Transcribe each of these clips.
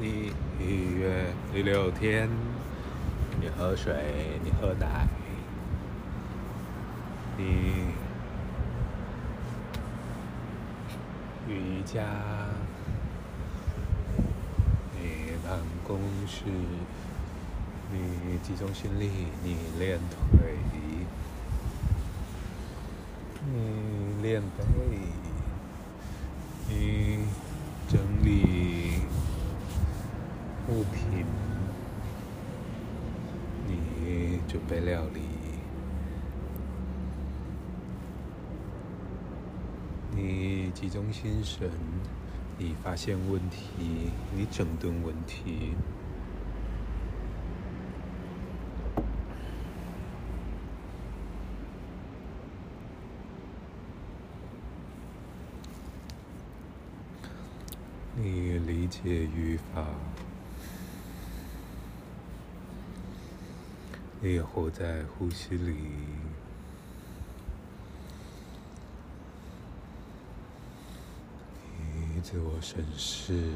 你愉悦，你聊天，你喝水，你喝奶，你瑜伽，你办公室，你集中心力，你练腿，你练背，你整理物品，你准备料理，你集中心神，你发现问题，你整顿问题。你理解语法，你也活在呼吸里，你自我审视，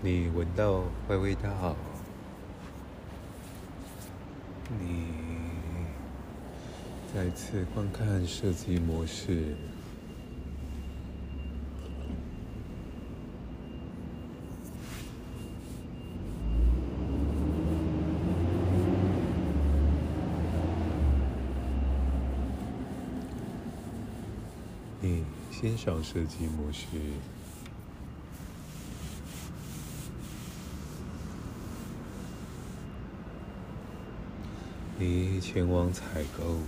你闻到坏味道，你再次观看设计模式。你欣赏设计模式，你前往采购，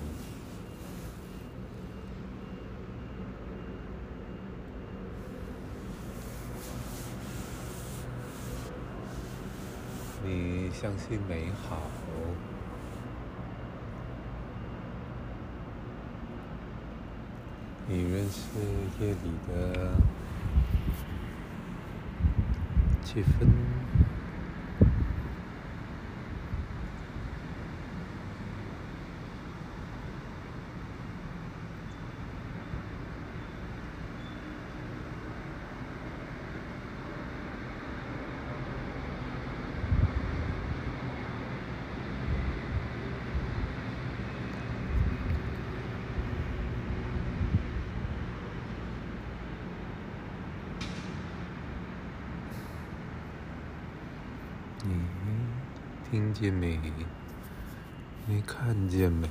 你相信美好。你认识夜里的气氛，你听见没？你看见没？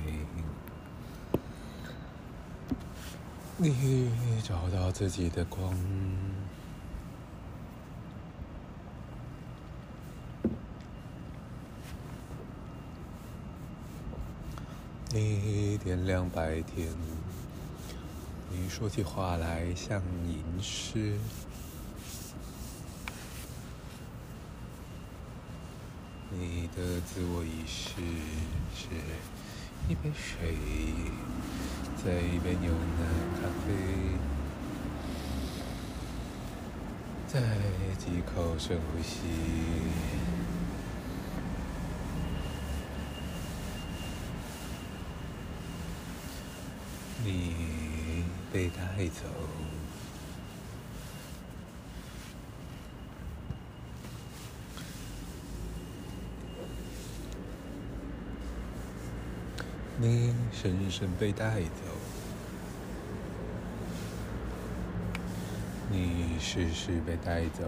你找到自己的光。你点亮白天。你说起话来像吟诗。你的自我意识是一杯水，在一杯牛奶咖啡，再几口深呼吸。你被带走。你深深被带走，你时时被带走，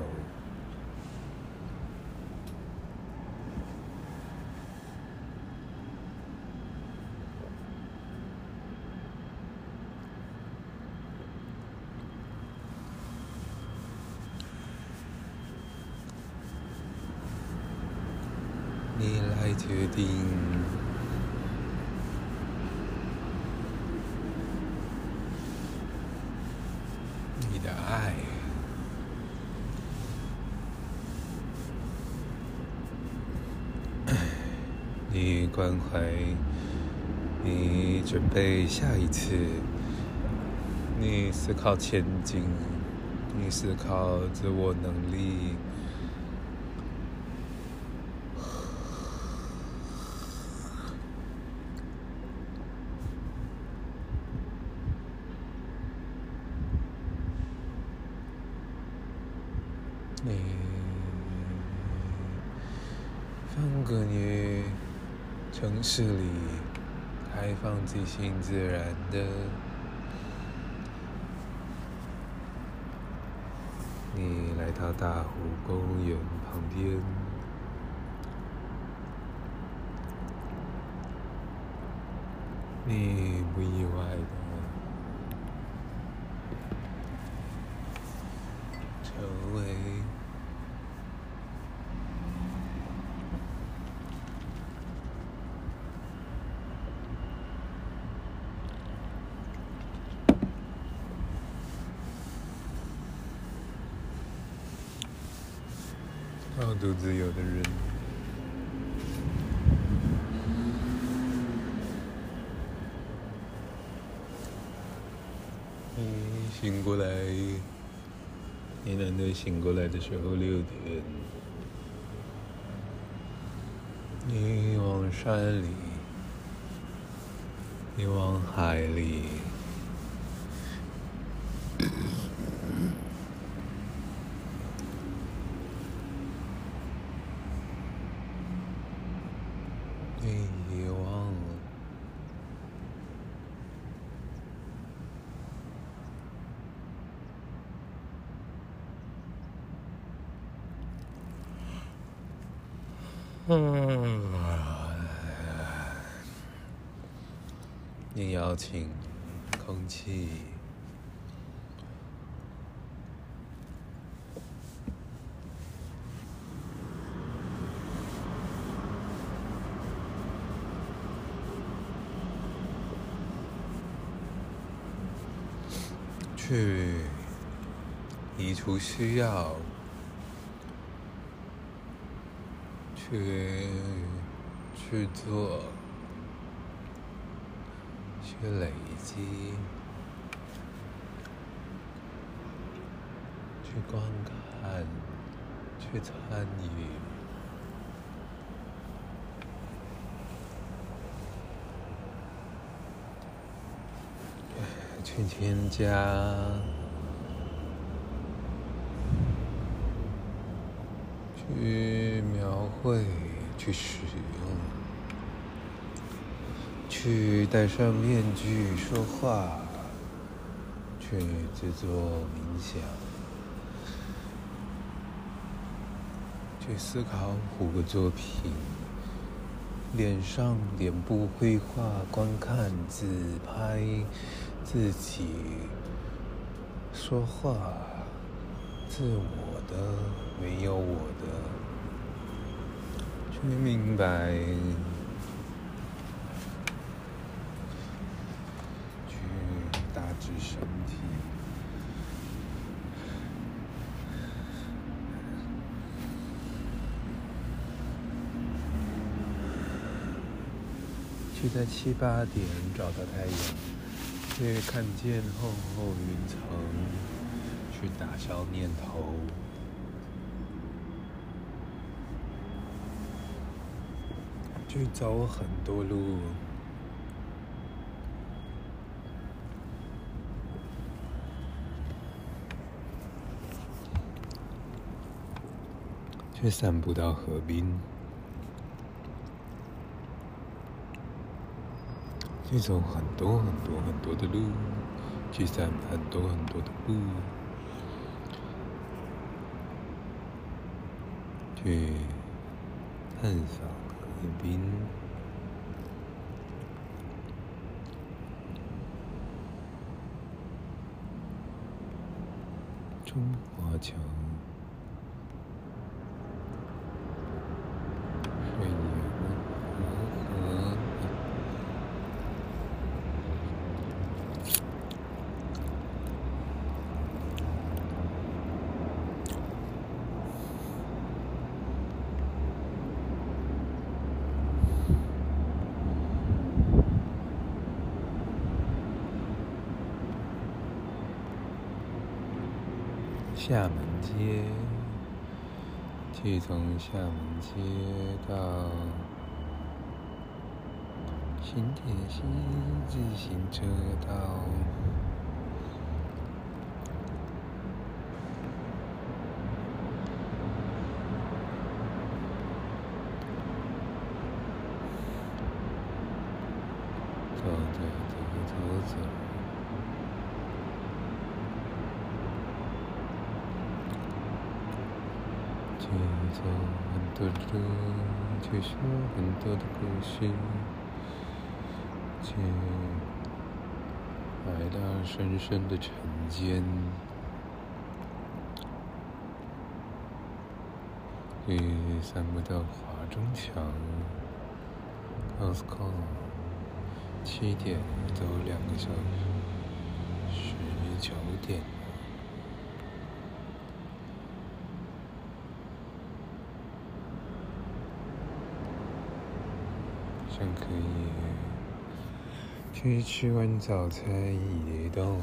你来决定。你的爱，你关怀，你准备下一次，你思考前进，你思考自我能力。你放个于城市里开放、即兴、自然的。你来到大湖公园旁边，你不意外的成为高度自由的人。你醒过来，你难得醒过来的时候六点，你往山里，你往海里，你遗忘了。嗯，你邀请空气，去移除需要。去去做，去累积，去观看，去参与，去添加。去描绘，去使用，去戴上面具说话，去制作冥想，去思考五个作品，脸上脸部绘画，观看自拍，自己说话，自我的。没有我的，去明白，去大致身体，在七八点找到太阳，去看见厚厚云层，去打消念头。去走很多路，去散步到河边，去走很多很多很多的路，去散很多很多的步，去探索。迎宾，中华桥。厦门街，去从厦门街到新田西自行车道，走走走走，去走很多路，去说我的故事，去来到深深的晨间。去散步到华中桥，Costco，七点走两个小时，十九点，去吃完早餐，移动。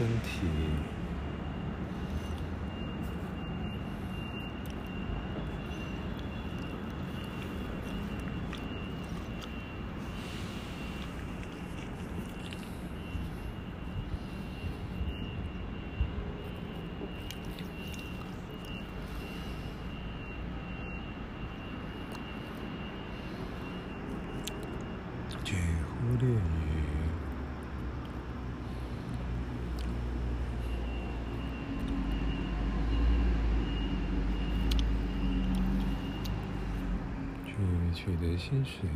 and 取得薪水，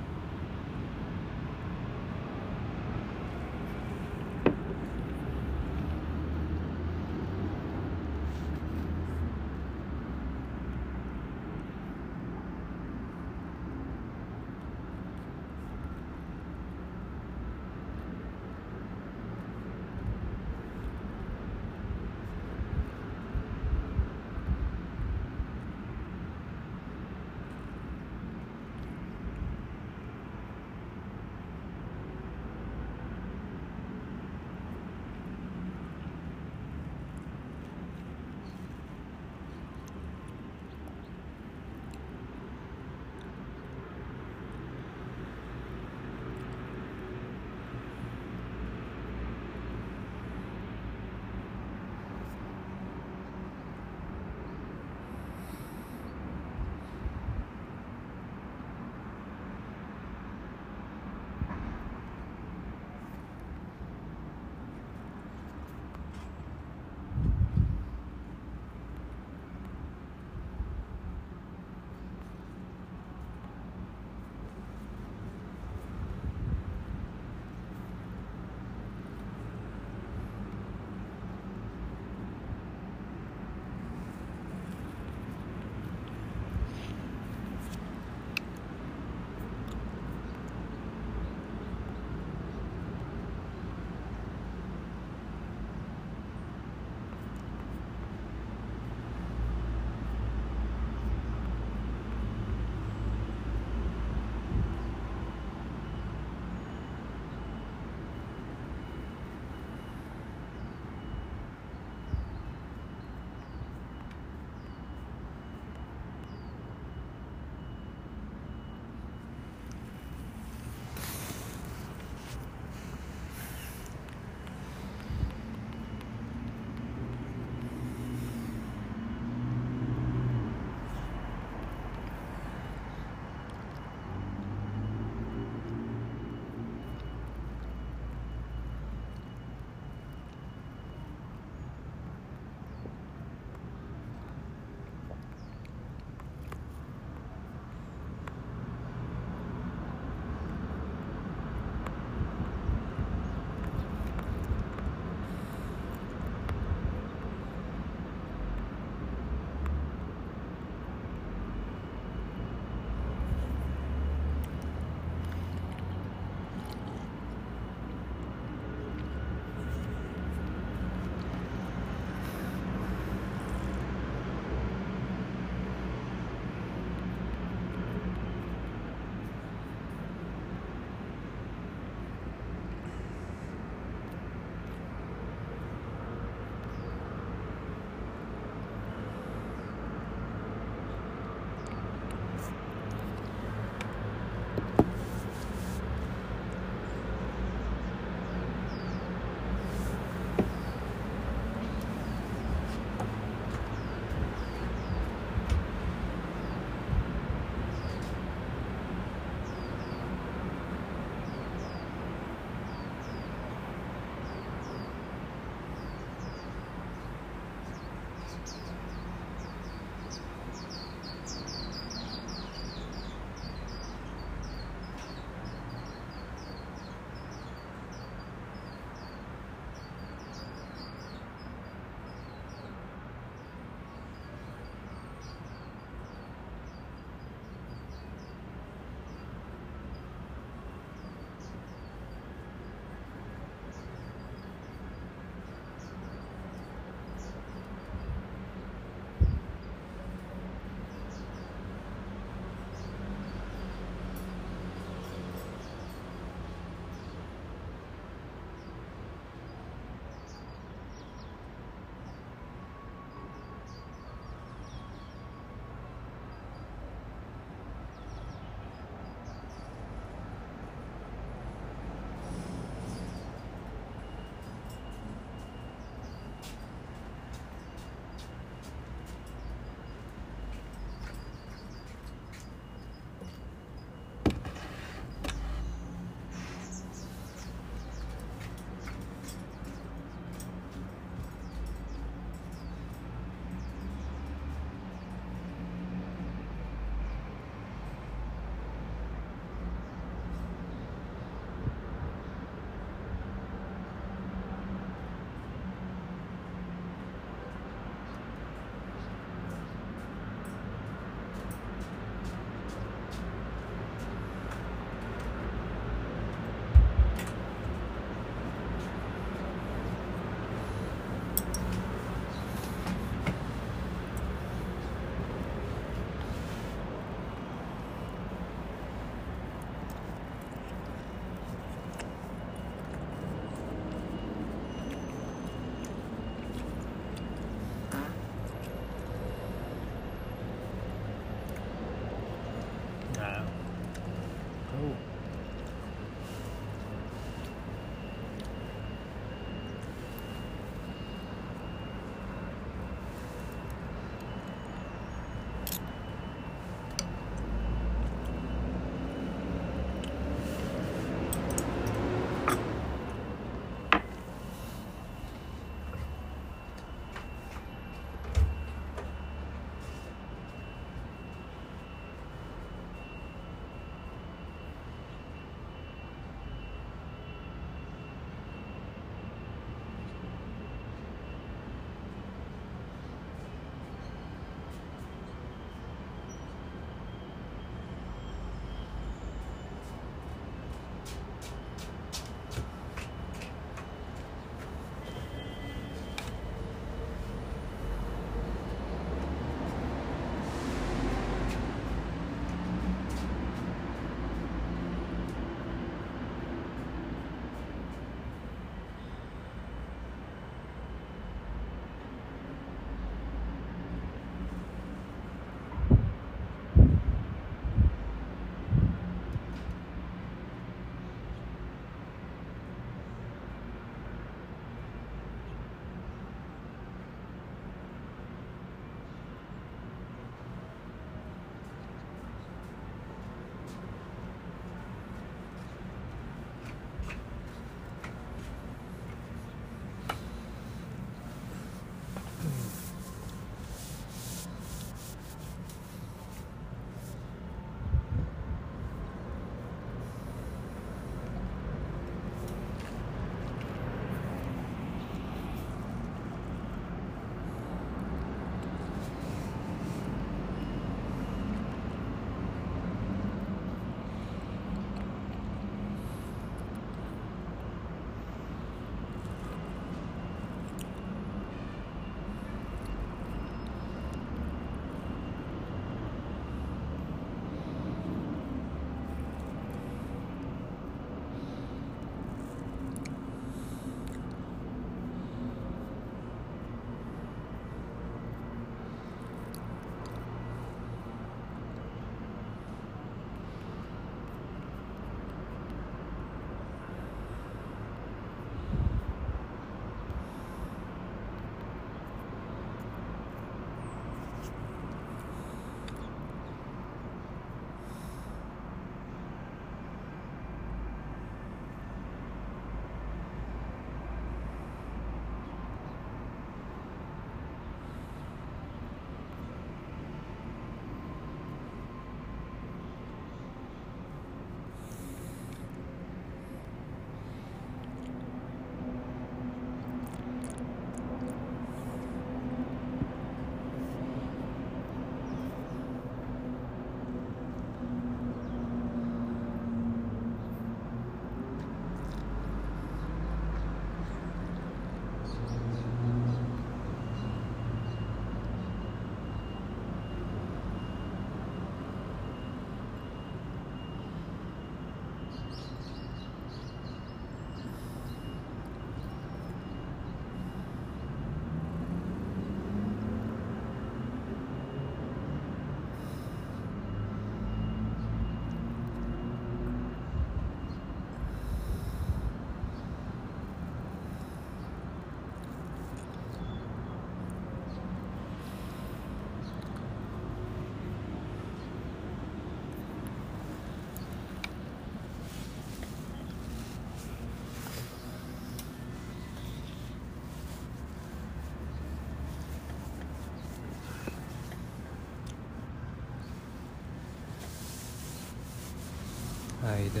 爱的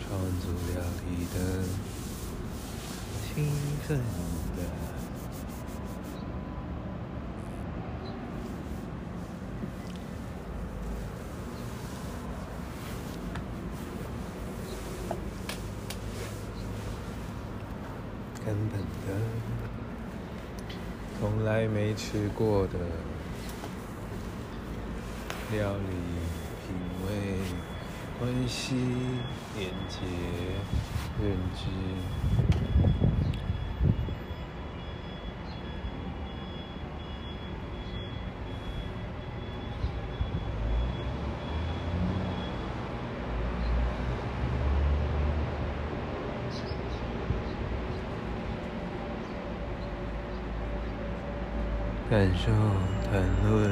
创作料理的兴奋的，根本的，从来没吃过的料理。关系、连接、认知，感受、谈论、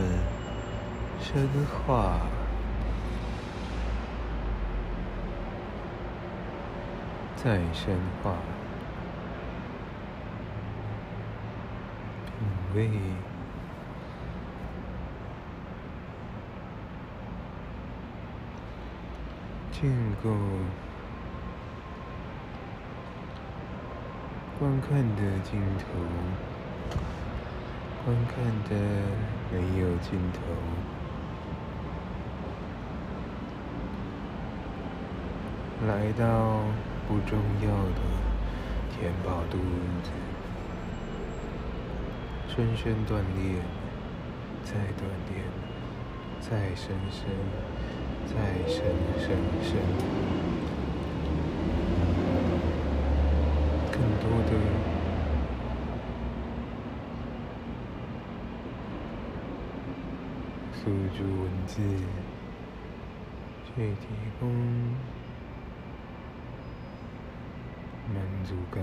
深化。再深化品味，建构观看的镜头，观看的没有镜头，来到。不重要的，填饱肚子，深深锻炼，再锻炼，再深深，再深深深，更多的辅助文字，去提供。满足感，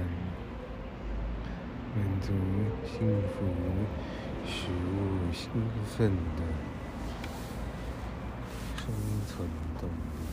满足幸福，使我兴奋的生存动力。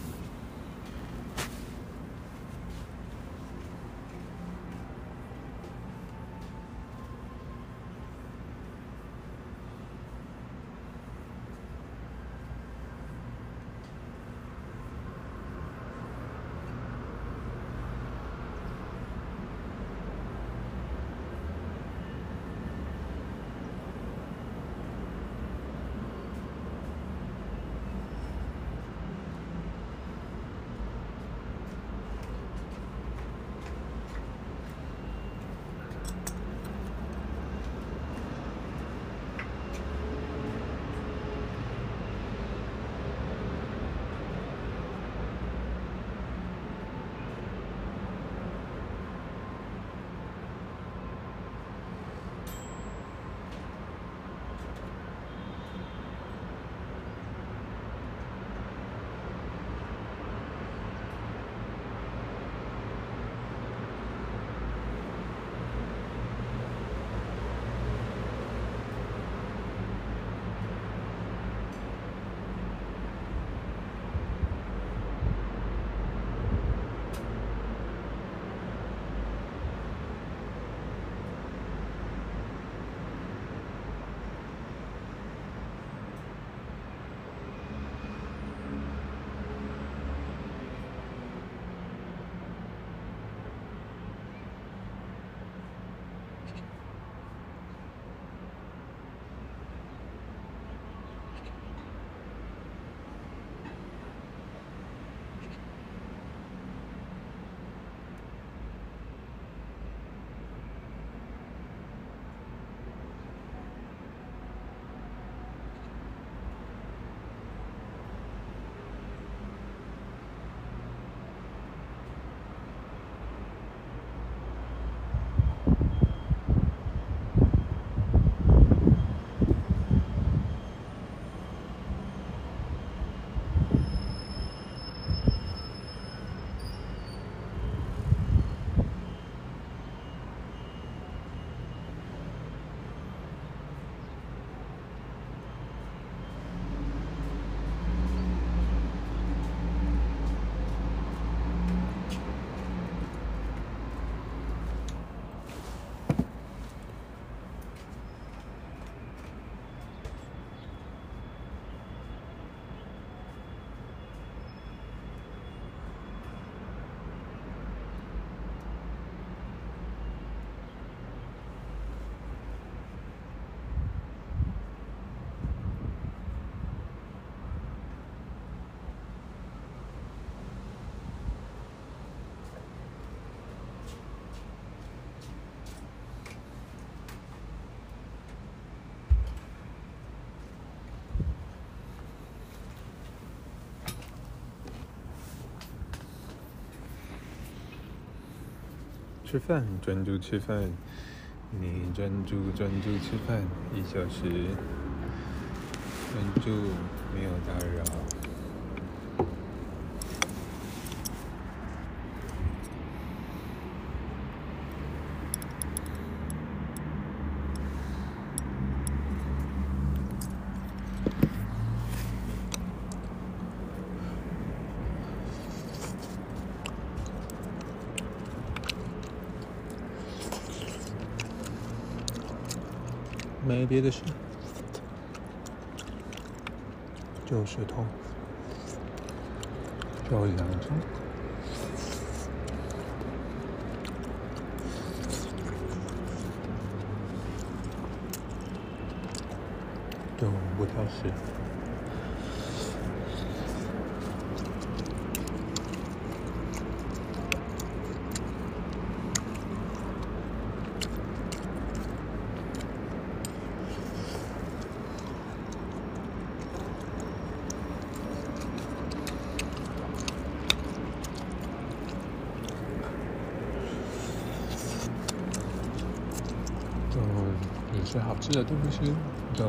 吃饭，专注吃饭。你专注专注吃饭，一小时，专注，没有打扰。没别的事，就是痛，就想痛，就不挑食。最好吃的东西，就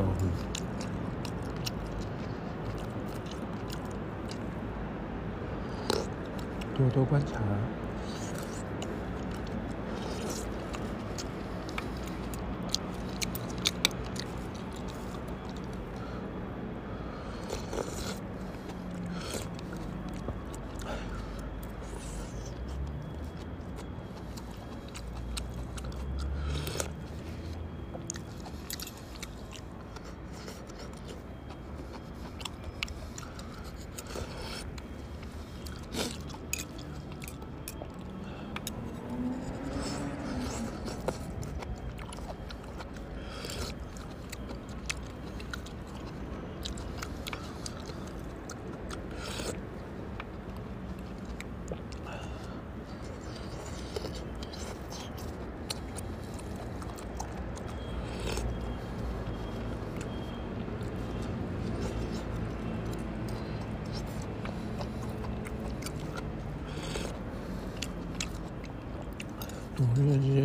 多多观察。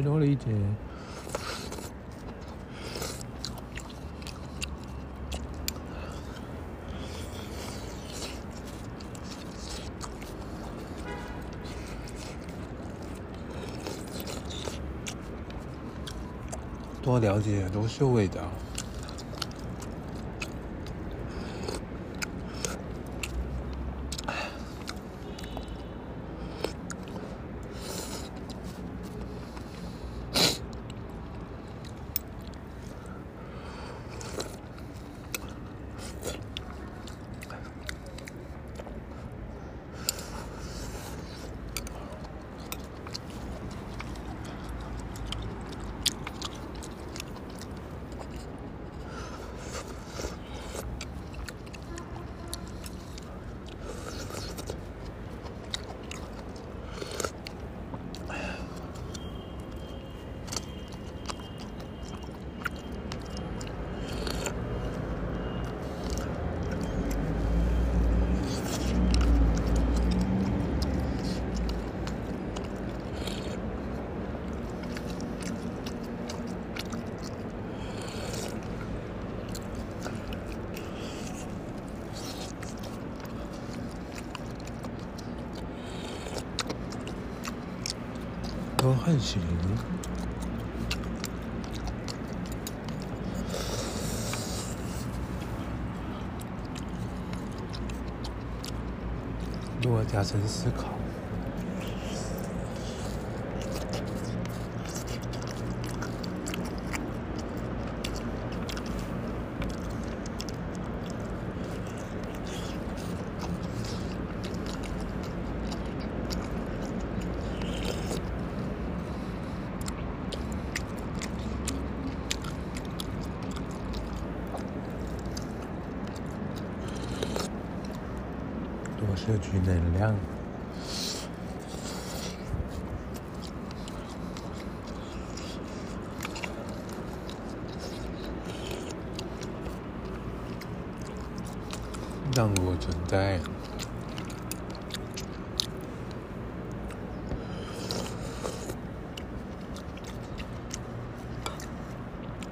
多多理解，多了解，多是味道。都还行，多加深思考。获取能量。让我存在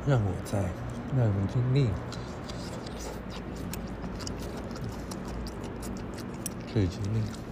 让我在让我经历。这经。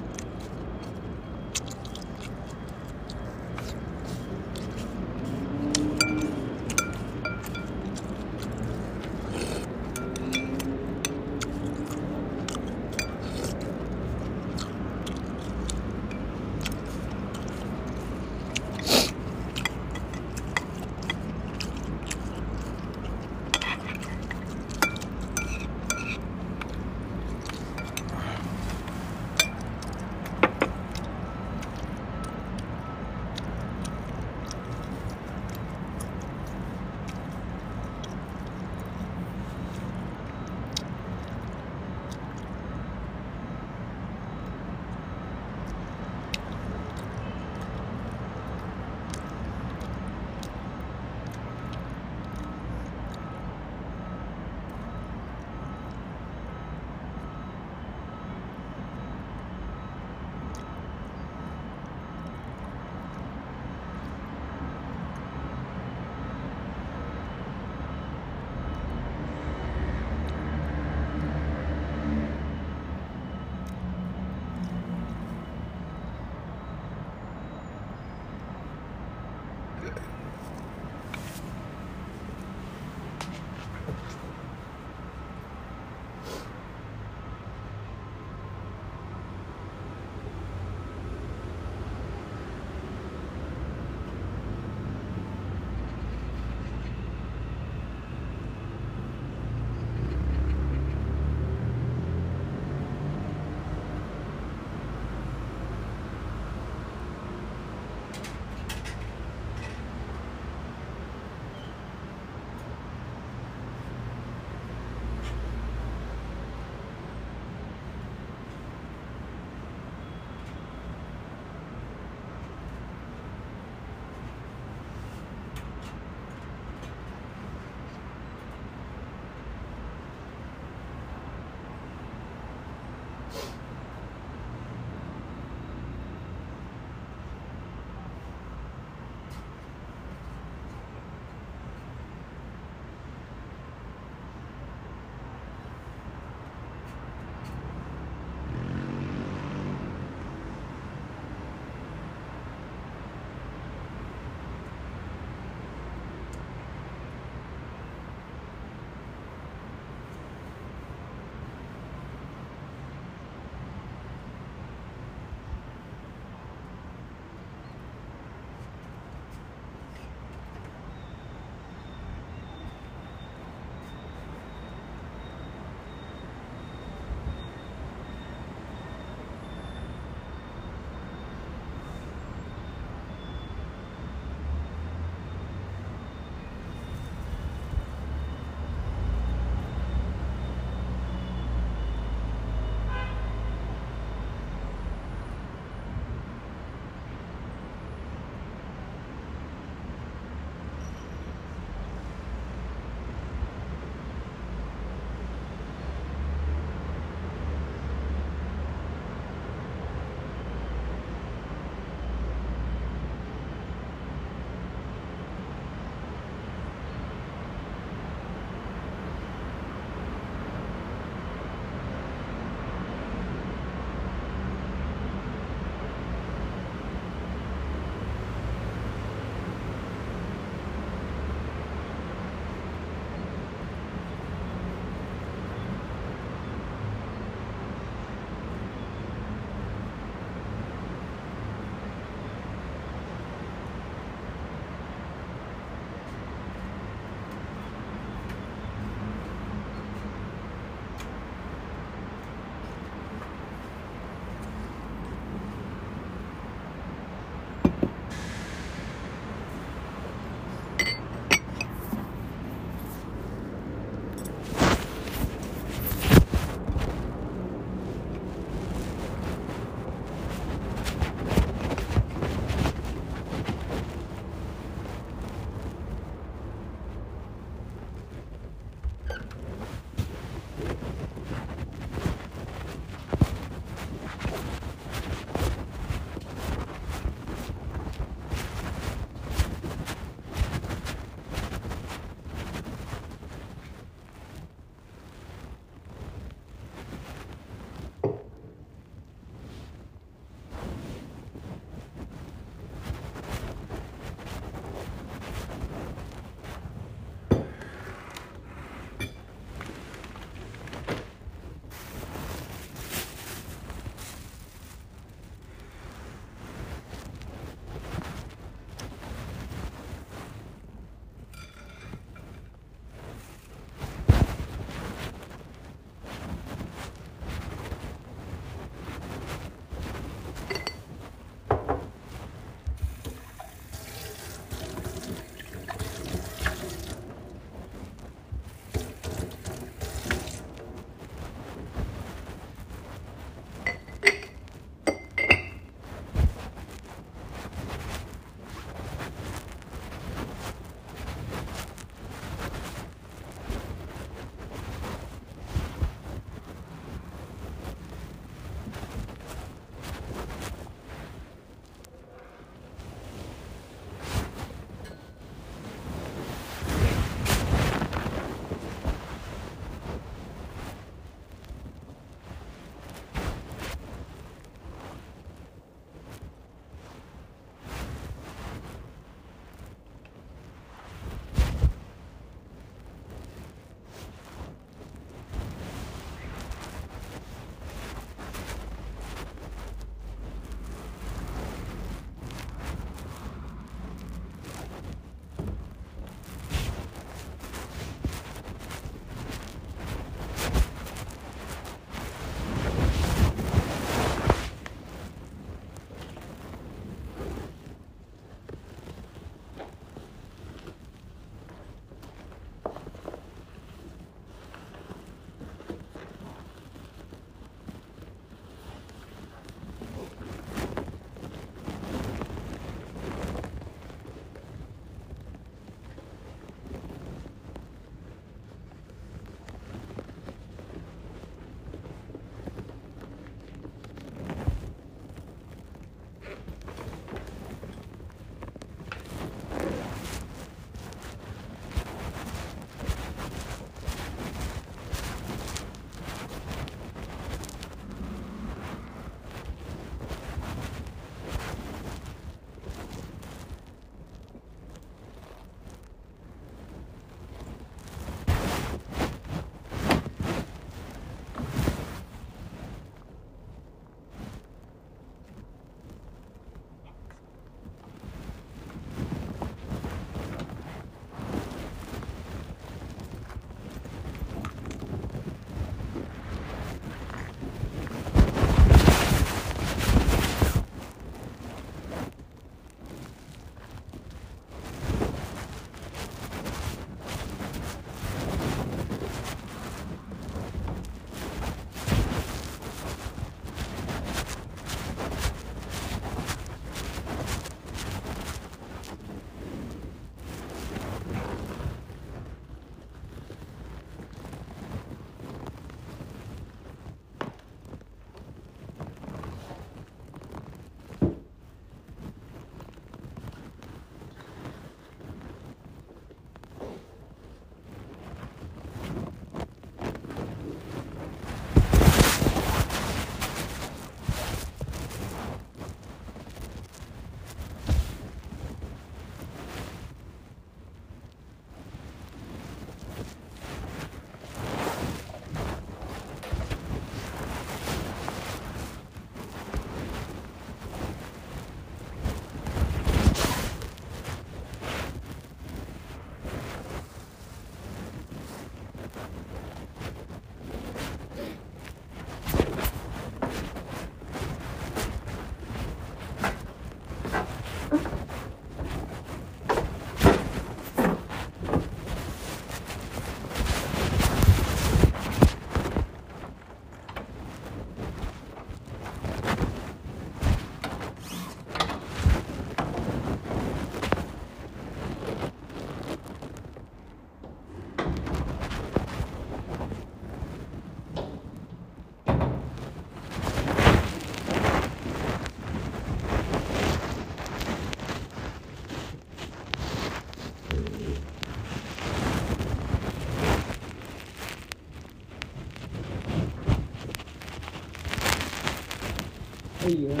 了呢。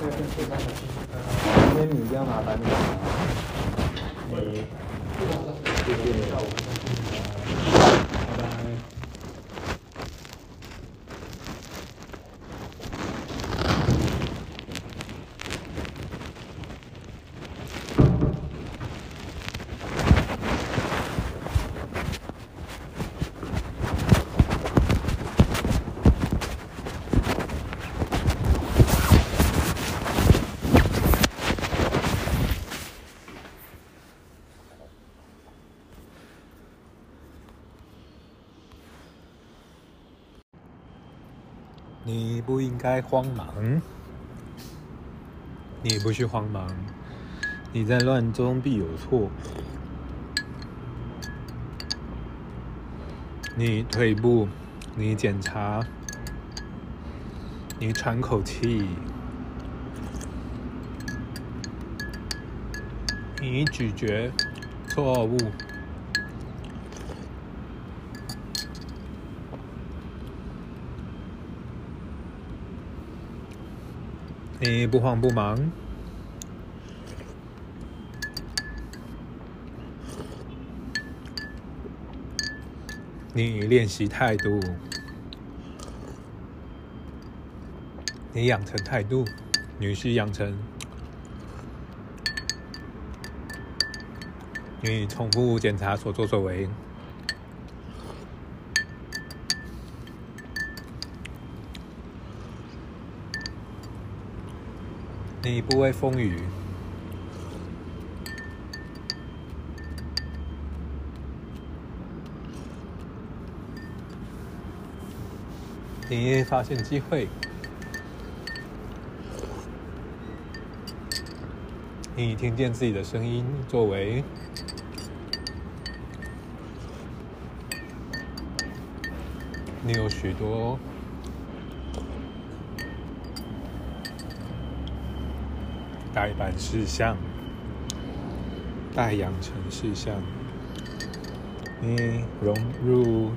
对，这是三的。今天你要麻烦你了。你。谢谢。拜拜。你不应该慌忙，你不需慌忙，你在乱中必有错。你退步，你检查，你喘口气，你咀嚼错误。你不慌不忙，你练习态度，你养成态度，女婿养成，你重复检查所作所为。你不畏风雨，你发现机会，你听见自己的声音，作为，你有许多。待办事项，待养成事项。你融入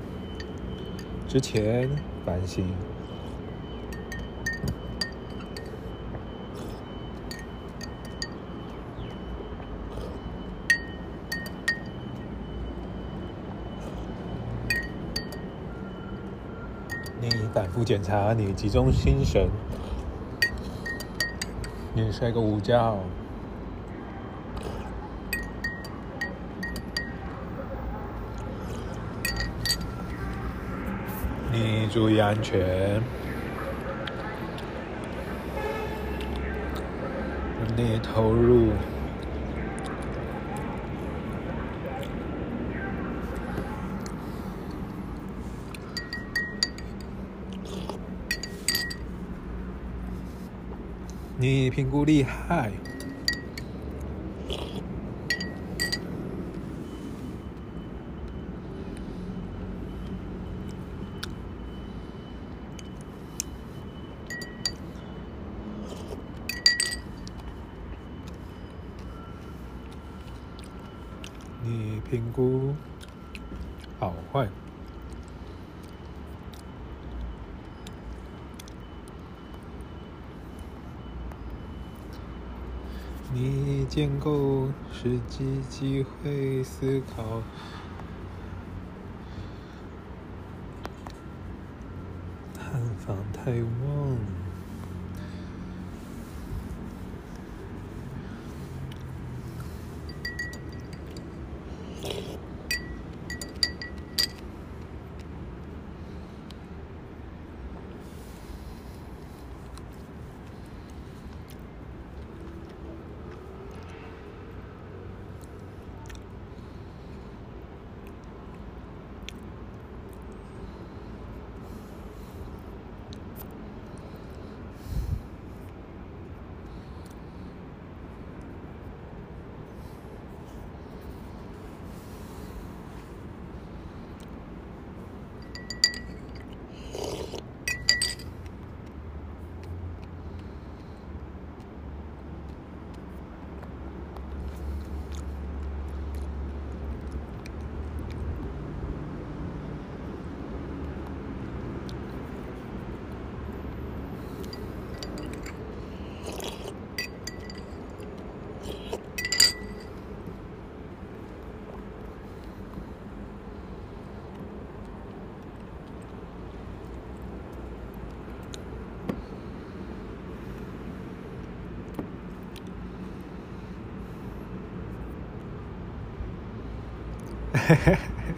之前反省，你反复检查，你集中心神。你睡个午觉，你注意安全，你投入。你评估厉害，你评估好坏。你建构时机机会思考，探访太旺。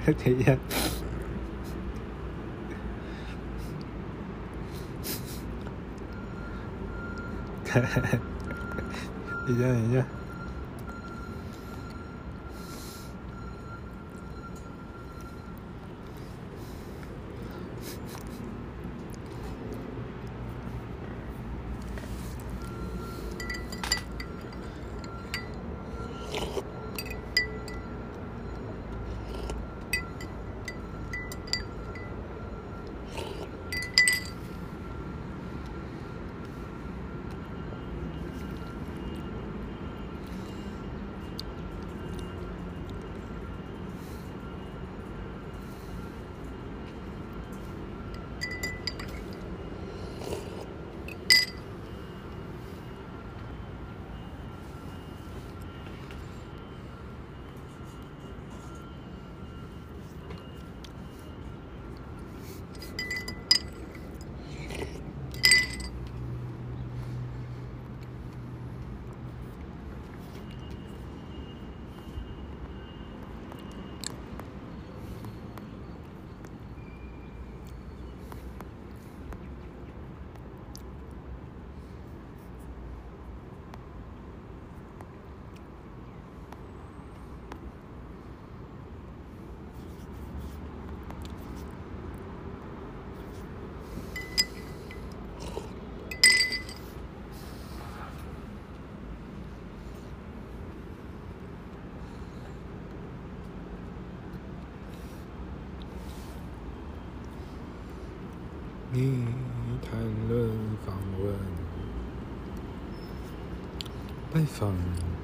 等一下，等一下，等一下。iPhone.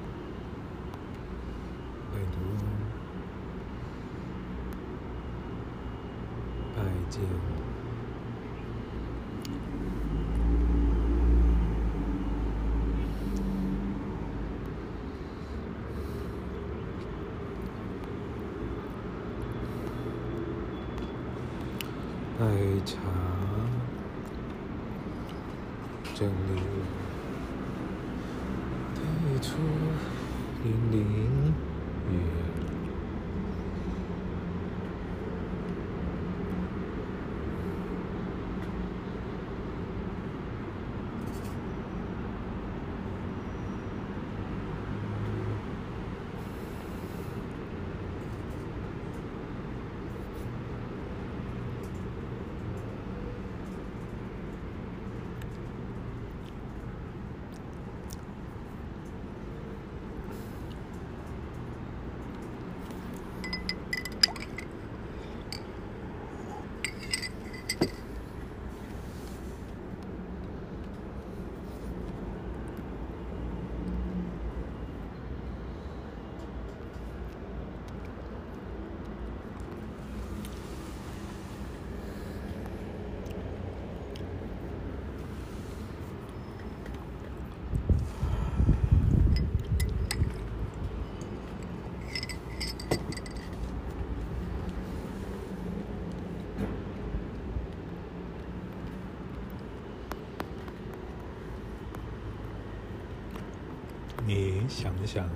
想想，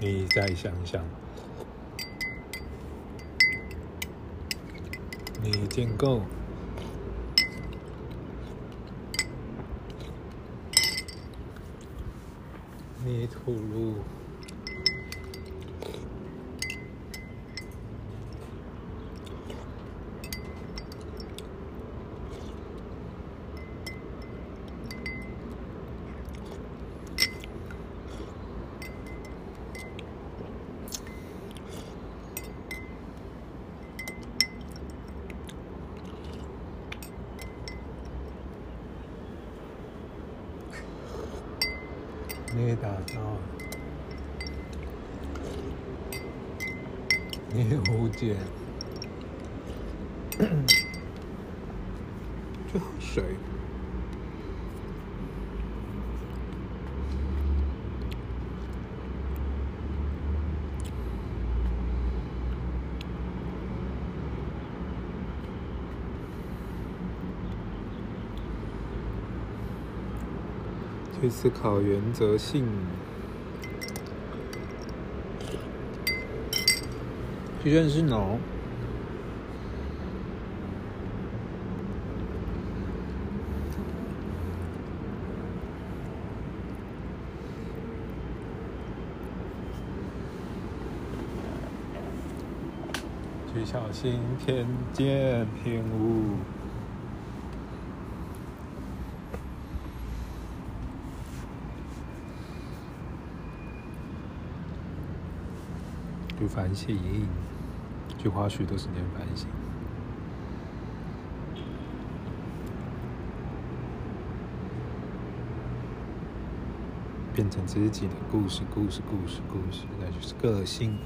你再想想，你建构，你吐露。你打造，你误解，就水。去思考原则性，就算是脑。去小心偏见偏误。去反省，去花许多时间反省，变成自己的故事，故事，故事，故事，那就是个性。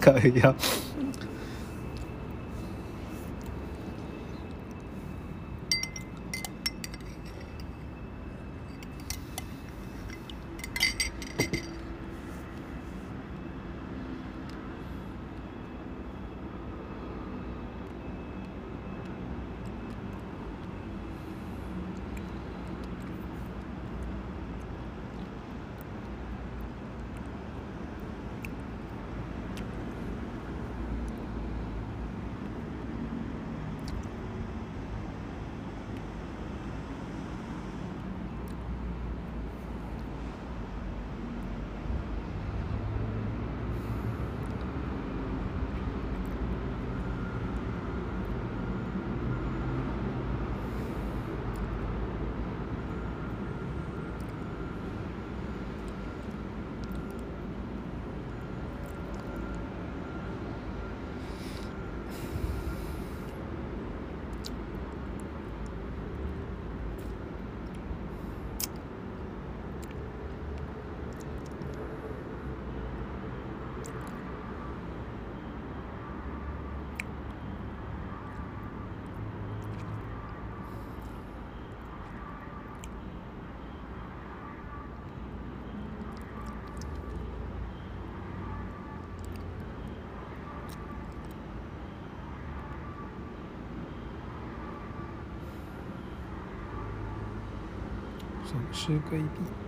かわいいよ。总是规避。